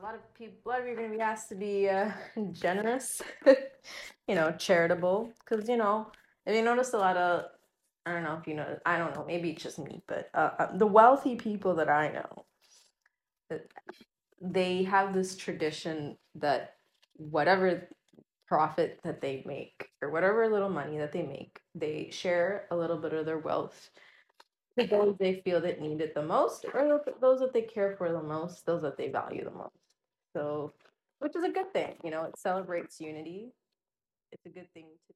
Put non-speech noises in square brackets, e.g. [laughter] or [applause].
a lot of people, a lot of you are going to be asked to be uh, [laughs] generous, [laughs] you know, charitable, because you know, if you notice a lot of, I don't know if you know, I don't know, maybe it's just me, but uh, uh, the wealthy people that I know, uh, they have this tradition that whatever profit that they make or whatever little money that they make, they share a little bit of their wealth those they feel that need it the most, or those that they care for the most, those that they value the most. So, which is a good thing, you know, it celebrates unity. It's a good thing to